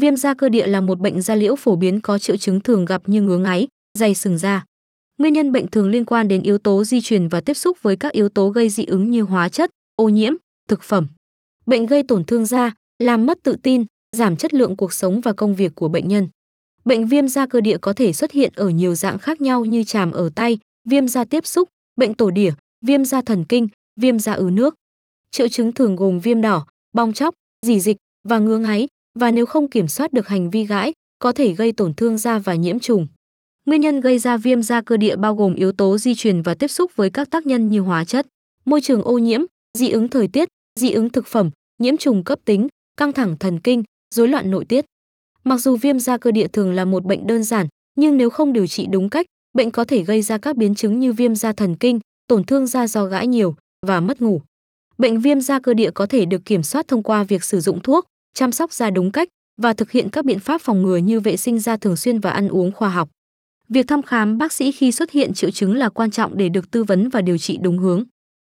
Viêm da cơ địa là một bệnh da liễu phổ biến có triệu chứng thường gặp như ngứa ngáy, dày sừng da. Nguyên nhân bệnh thường liên quan đến yếu tố di truyền và tiếp xúc với các yếu tố gây dị ứng như hóa chất, ô nhiễm, thực phẩm. Bệnh gây tổn thương da, làm mất tự tin, giảm chất lượng cuộc sống và công việc của bệnh nhân. Bệnh viêm da cơ địa có thể xuất hiện ở nhiều dạng khác nhau như chàm ở tay, viêm da tiếp xúc, bệnh tổ đỉa, viêm da thần kinh, viêm da ứ nước. Triệu chứng thường gồm viêm đỏ, bong chóc, dỉ dịch và ngứa ngáy và nếu không kiểm soát được hành vi gãi, có thể gây tổn thương da và nhiễm trùng. Nguyên nhân gây ra viêm da cơ địa bao gồm yếu tố di truyền và tiếp xúc với các tác nhân như hóa chất, môi trường ô nhiễm, dị ứng thời tiết, dị ứng thực phẩm, nhiễm trùng cấp tính, căng thẳng thần kinh, rối loạn nội tiết. Mặc dù viêm da cơ địa thường là một bệnh đơn giản, nhưng nếu không điều trị đúng cách, bệnh có thể gây ra các biến chứng như viêm da thần kinh, tổn thương da do gãi nhiều và mất ngủ. Bệnh viêm da cơ địa có thể được kiểm soát thông qua việc sử dụng thuốc, chăm sóc da đúng cách và thực hiện các biện pháp phòng ngừa như vệ sinh da thường xuyên và ăn uống khoa học. Việc thăm khám bác sĩ khi xuất hiện triệu chứng là quan trọng để được tư vấn và điều trị đúng hướng.